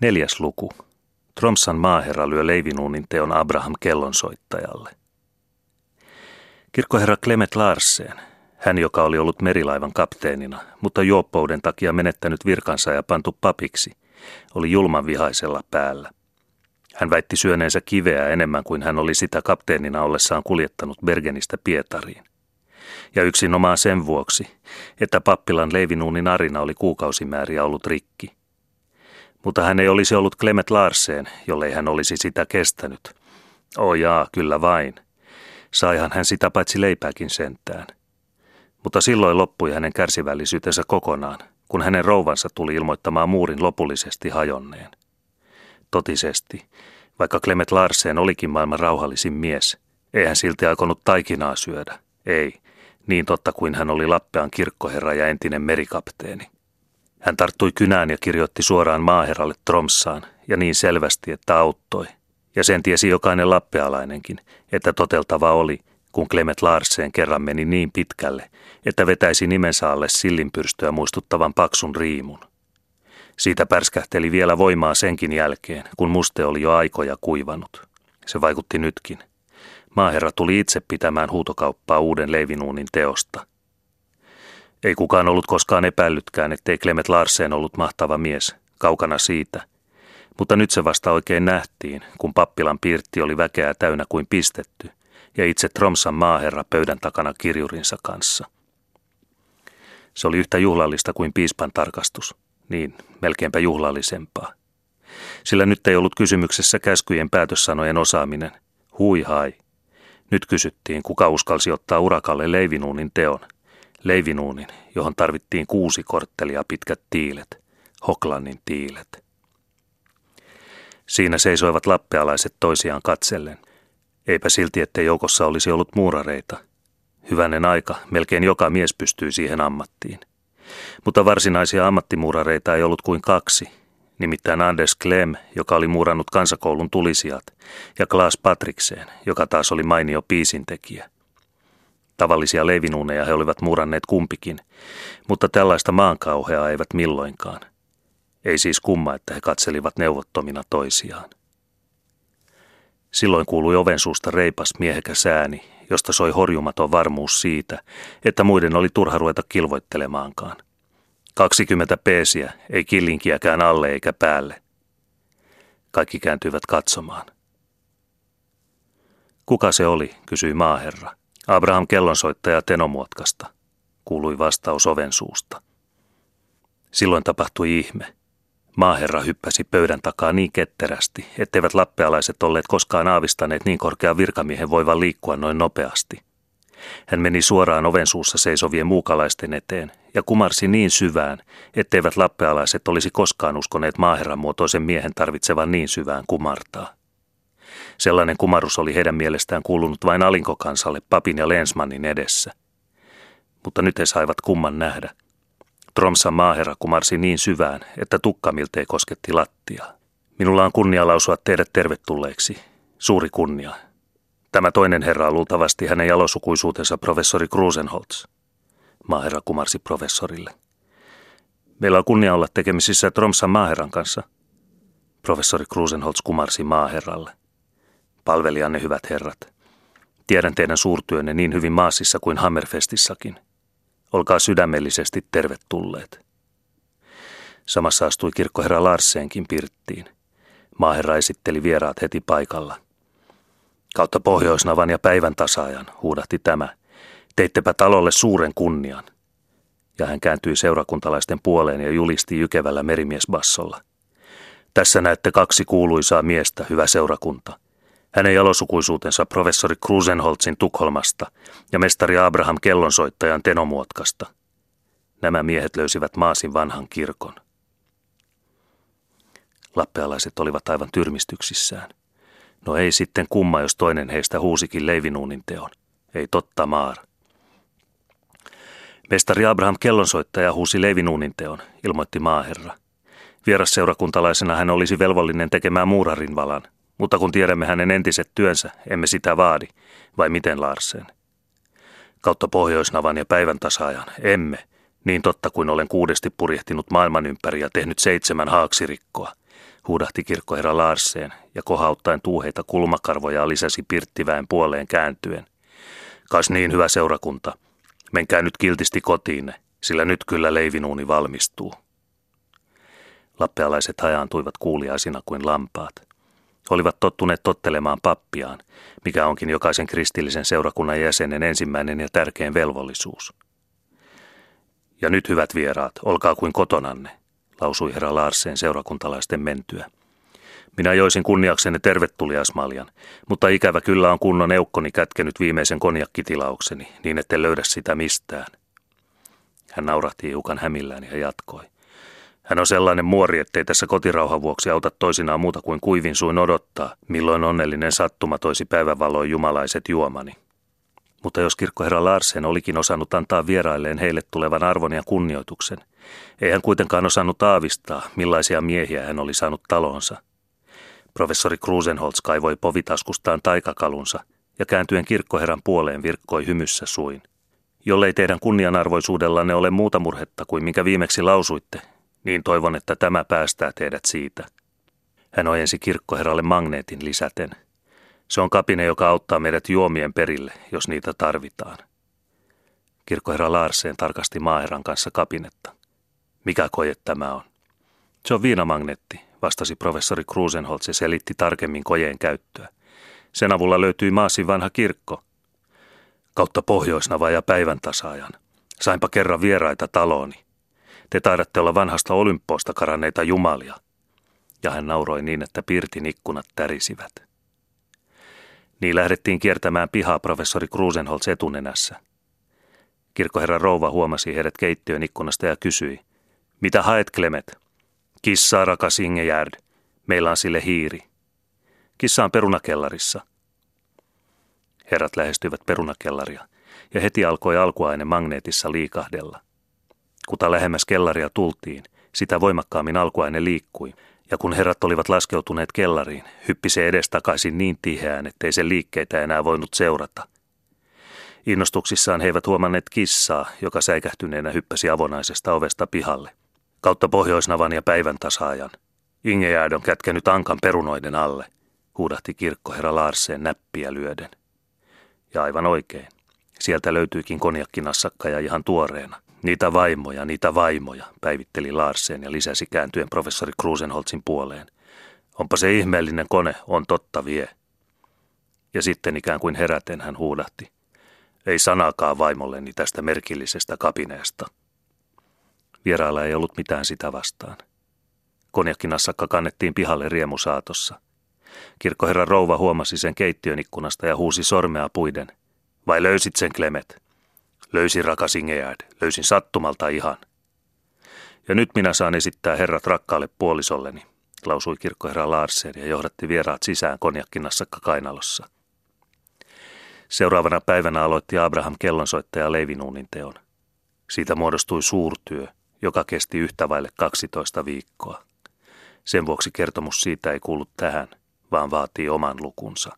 Neljäs luku. Tromsan maaherra lyö leivinuunin teon Abraham kellonsoittajalle. Kirkkoherra Clement Larsen, hän joka oli ollut merilaivan kapteenina, mutta juoppouden takia menettänyt virkansa ja pantu papiksi, oli julman vihaisella päällä. Hän väitti syöneensä kiveä enemmän kuin hän oli sitä kapteenina ollessaan kuljettanut Bergenistä Pietariin. Ja yksinomaan sen vuoksi, että pappilan leivinuunin arina oli kuukausimääriä ollut rikki – mutta hän ei olisi ollut Clement Larsen, jollei hän olisi sitä kestänyt. O jaa, kyllä vain. Saihan hän sitä paitsi leipääkin sentään. Mutta silloin loppui hänen kärsivällisyytensä kokonaan, kun hänen rouvansa tuli ilmoittamaan muurin lopullisesti hajonneen. Totisesti, vaikka Clement Larsen olikin maailman rauhallisin mies, ei hän silti aikonut taikinaa syödä. Ei, niin totta kuin hän oli Lappean kirkkoherra ja entinen merikapteeni. Hän tarttui kynään ja kirjoitti suoraan maaherralle Tromsaan, ja niin selvästi, että auttoi. Ja sen tiesi jokainen lappealainenkin, että toteltava oli, kun Clement Larsen kerran meni niin pitkälle, että vetäisi nimensä alle sillinpyrstöä muistuttavan paksun riimun. Siitä pärskähteli vielä voimaa senkin jälkeen, kun muste oli jo aikoja kuivanut. Se vaikutti nytkin. Maaherra tuli itse pitämään huutokauppaa uuden leivinuunin teosta. Ei kukaan ollut koskaan epäillytkään, ettei Clement Larsen ollut mahtava mies, kaukana siitä. Mutta nyt se vasta oikein nähtiin, kun pappilan piirti oli väkeä täynnä kuin pistetty, ja itse Tromsan maaherra pöydän takana kirjurinsa kanssa. Se oli yhtä juhlallista kuin piispan tarkastus, niin melkeinpä juhlallisempaa. Sillä nyt ei ollut kysymyksessä käskyjen päätössanojen osaaminen. Hui hai. Nyt kysyttiin, kuka uskalsi ottaa urakalle leivinuunin teon – leivinuunin, johon tarvittiin kuusi korttelia pitkät tiilet, Hoklannin tiilet. Siinä seisoivat lappealaiset toisiaan katsellen. Eipä silti, ettei joukossa olisi ollut muurareita. Hyvänen aika, melkein joka mies pystyi siihen ammattiin. Mutta varsinaisia ammattimuurareita ei ollut kuin kaksi, nimittäin Anders Klem, joka oli muurannut kansakoulun tulisijat, ja Klaas Patrikseen, joka taas oli mainio piisintekijä – Tavallisia leivinuuneja he olivat muuranneet kumpikin, mutta tällaista maankauheaa eivät milloinkaan. Ei siis kumma, että he katselivat neuvottomina toisiaan. Silloin kuului oven suusta reipas miehekä sääni, josta soi horjumaton varmuus siitä, että muiden oli turha ruveta kilvoittelemaankaan. Kaksikymmentä peesiä, ei killinkiäkään alle eikä päälle. Kaikki kääntyivät katsomaan. Kuka se oli, kysyi maaherra. Abraham kellonsoittaja Tenomuotkasta, kuului vastaus oven suusta. Silloin tapahtui ihme. Maaherra hyppäsi pöydän takaa niin ketterästi, etteivät lappealaiset olleet koskaan aavistaneet niin korkean virkamiehen voivan liikkua noin nopeasti. Hän meni suoraan oven suussa seisovien muukalaisten eteen ja kumarsi niin syvään, etteivät lappealaiset olisi koskaan uskoneet maaherran muotoisen miehen tarvitsevan niin syvään kumartaa. Sellainen kumarus oli heidän mielestään kuulunut vain alinkokansalle papin ja Lensmannin edessä. Mutta nyt he saivat kumman nähdä. Tromsan maaherra kumarsi niin syvään, että tukka miltei kosketti lattiaa. Minulla on kunnia lausua teidät tervetulleeksi. Suuri kunnia. Tämä toinen herra on luultavasti hänen jalosukuisuutensa professori Krusenholz. Maaherra kumarsi professorille. Meillä on kunnia olla tekemisissä Tromsan maaherran kanssa. Professori Krusenholz kumarsi maaherralle palvelijanne hyvät herrat. Tiedän teidän suurtyönne niin hyvin Maasissa kuin Hammerfestissakin. Olkaa sydämellisesti tervetulleet. Samassa astui kirkkoherra Larsenkin pirttiin. Maaherra esitteli vieraat heti paikalla. Kautta pohjoisnavan ja päivän tasaajan, huudahti tämä. Teittepä talolle suuren kunnian. Ja hän kääntyi seurakuntalaisten puoleen ja julisti jykevällä merimiesbassolla. Tässä näette kaksi kuuluisaa miestä, hyvä seurakunta – hänen jalosukuisuutensa professori Krusenholzin Tukholmasta ja mestari Abraham Kellonsoittajan Tenomuotkasta. Nämä miehet löysivät Maasin vanhan kirkon. Lappealaiset olivat aivan tyrmistyksissään. No ei sitten kumma, jos toinen heistä huusikin leivinuunin teon. Ei totta maar. Mestari Abraham Kellonsoittaja huusi leivinuunin teon, ilmoitti maaherra. Vierasseurakuntalaisena hän olisi velvollinen tekemään muurarin valan, mutta kun tiedämme hänen entiset työnsä, emme sitä vaadi, vai miten Larsen? Kautta pohjoisnavan ja päivän tasaajan, emme, niin totta kuin olen kuudesti purjehtinut maailman ympäri ja tehnyt seitsemän haaksirikkoa, huudahti kirkkoherra Larseen ja kohauttaen tuuheita kulmakarvoja lisäsi Pirttiväen puoleen kääntyen. Kas niin hyvä seurakunta, menkää nyt kiltisti kotiinne, sillä nyt kyllä leivinuuni valmistuu. Lappealaiset hajaantuivat kuuliaisina kuin lampaat. Olivat tottuneet tottelemaan pappiaan, mikä onkin jokaisen kristillisen seurakunnan jäsenen ensimmäinen ja tärkein velvollisuus. Ja nyt hyvät vieraat, olkaa kuin kotonanne, lausui herra Larsen seurakuntalaisten mentyä. Minä joisin kunniaksenne tervetuliasmaljan, mutta ikävä kyllä on kunnon eukkoni kätkenyt viimeisen konjakkitilaukseni, niin ette löydä sitä mistään. Hän naurahti hiukan hämillään ja jatkoi. Hän on sellainen muori, ettei tässä kotirauhan vuoksi auta toisinaan muuta kuin kuivin suin odottaa, milloin onnellinen sattuma toisi päivävaloon jumalaiset juomani. Mutta jos kirkkoherra Larsen olikin osannut antaa vierailleen heille tulevan arvon ja kunnioituksen, ei hän kuitenkaan osannut aavistaa, millaisia miehiä hän oli saanut talonsa. Professori Krusenholz kaivoi povitaskustaan taikakalunsa ja kääntyen kirkkoherran puoleen virkkoi hymyssä suin. Jollei teidän kunnianarvoisuudellanne ole muuta murhetta kuin minkä viimeksi lausuitte, niin toivon, että tämä päästää teidät siitä. Hän ojensi kirkkoherralle magneetin lisäten. Se on kapine, joka auttaa meidät juomien perille, jos niitä tarvitaan. Kirkkoherra Larsen tarkasti maaherran kanssa kapinetta. Mikä koje tämä on? Se on viinamagneetti, vastasi professori Krusenholz ja selitti tarkemmin kojeen käyttöä. Sen avulla löytyi Maasin vanha kirkko. Kautta pohjoisnava ja päivän tasaajan. Sainpa kerran vieraita talooni. Te taidatte olla vanhasta Olympoosta karanneita jumalia. Ja hän nauroi niin, että pirtin ikkunat tärisivät. Niin lähdettiin kiertämään pihaa professori Krusenholz etunenässä. Kirkkoherra Rouva huomasi heidät keittiön ikkunasta ja kysyi, mitä haet Klemet? Kissaa rakas Ingejärd, meillä on sille hiiri. Kissa on perunakellarissa. Herrat lähestyivät perunakellaria, ja heti alkoi alkuaine magneetissa liikahdella. Kuta lähemmäs kellaria tultiin, sitä voimakkaammin alkuaine liikkui, ja kun herrat olivat laskeutuneet kellariin, hyppi se edestakaisin niin tiheään, ettei se liikkeitä enää voinut seurata. Innostuksissaan he eivät huomanneet kissaa, joka säikähtyneenä hyppäsi avonaisesta ovesta pihalle. Kautta pohjoisnavan ja päivän tasaajan. Ingejääd on kätkenyt ankan perunoiden alle, huudahti kirkkoherra Larseen näppiä lyöden. Ja aivan oikein. Sieltä löytyikin konjakkinassakka ja ihan tuoreena. Niitä vaimoja, niitä vaimoja, päivitteli Larsen ja lisäsi kääntyen professori Krusenholzin puoleen. Onpa se ihmeellinen kone, on totta vie. Ja sitten ikään kuin heräten hän huudahti. Ei sanakaan vaimolleni tästä merkillisestä kapineesta. Vierailla ei ollut mitään sitä vastaan. Konjakkinassakka kannettiin pihalle riemusaatossa. Kirkkoherra rouva huomasi sen keittiön ikkunasta ja huusi sormea puiden. Vai löysit sen, Klemet? Löysin rakas Ingead, löysin sattumalta ihan. Ja nyt minä saan esittää herrat rakkaalle puolisolleni, lausui kirkkoherra Larsen ja johdatti vieraat sisään konjakkinassa kainalossa. Seuraavana päivänä aloitti Abraham kellonsoittaja Leivinuunin teon. Siitä muodostui suurtyö, joka kesti yhtä vaille 12 viikkoa. Sen vuoksi kertomus siitä ei kuulu tähän, vaan vaatii oman lukunsa.